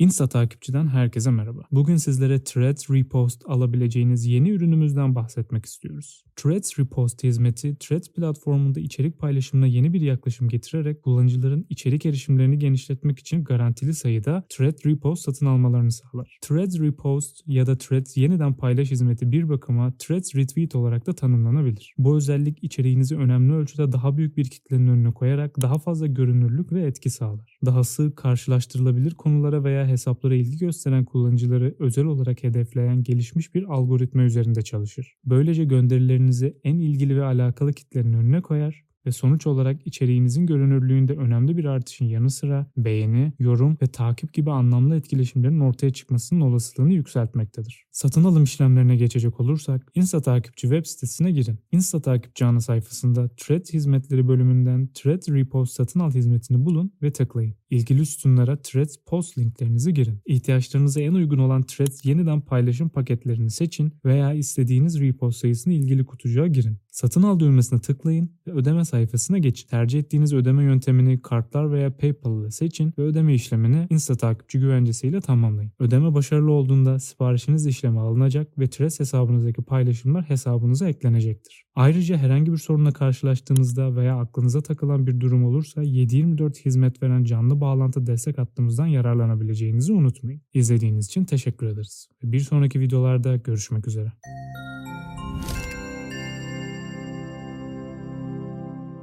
Insta takipçiden herkese merhaba. Bugün sizlere Threads Repost alabileceğiniz yeni ürünümüzden bahsetmek istiyoruz. Threads Repost hizmeti Threads platformunda içerik paylaşımına yeni bir yaklaşım getirerek kullanıcıların içerik erişimlerini genişletmek için garantili sayıda Threads Repost satın almalarını sağlar. Threads Repost ya da Threads yeniden paylaş hizmeti bir bakıma Threads Retweet olarak da tanımlanabilir. Bu özellik içeriğinizi önemli ölçüde daha büyük bir kitlenin önüne koyarak daha fazla görünürlük ve etki sağlar. Dahası karşılaştırılabilir konulara veya hesaplara ilgi gösteren kullanıcıları özel olarak hedefleyen gelişmiş bir algoritma üzerinde çalışır. Böylece gönderilerinizi en ilgili ve alakalı kitlenin önüne koyar ve sonuç olarak içeriğinizin görünürlüğünde önemli bir artışın yanı sıra beğeni, yorum ve takip gibi anlamlı etkileşimlerin ortaya çıkmasının olasılığını yükseltmektedir. Satın alım işlemlerine geçecek olursak Insta takipçi web sitesine girin. Insta takipçi ana sayfasında Threads hizmetleri bölümünden Threads Repost satın al hizmetini bulun ve tıklayın. İlgili sütunlara Threads post linklerinizi girin. İhtiyaçlarınıza en uygun olan Threads yeniden paylaşım paketlerini seçin veya istediğiniz repost sayısını ilgili kutucuğa girin. Satın al düğmesine tıklayın ve ödeme sayfasına geçin. Tercih ettiğiniz ödeme yöntemini kartlar veya PayPal ile seçin ve ödeme işlemini Insta takipçi güvencesiyle tamamlayın. Ödeme başarılı olduğunda siparişiniz işleme alınacak ve Threads hesabınızdaki paylaşımlar hesabınıza eklenecektir. Ayrıca herhangi bir sorunla karşılaştığınızda veya aklınıza takılan bir durum olursa 7/24 hizmet veren canlı bağlantı destek hattımızdan yararlanabileceğinizi unutmayın. İzlediğiniz için teşekkür ederiz. Bir sonraki videolarda görüşmek üzere.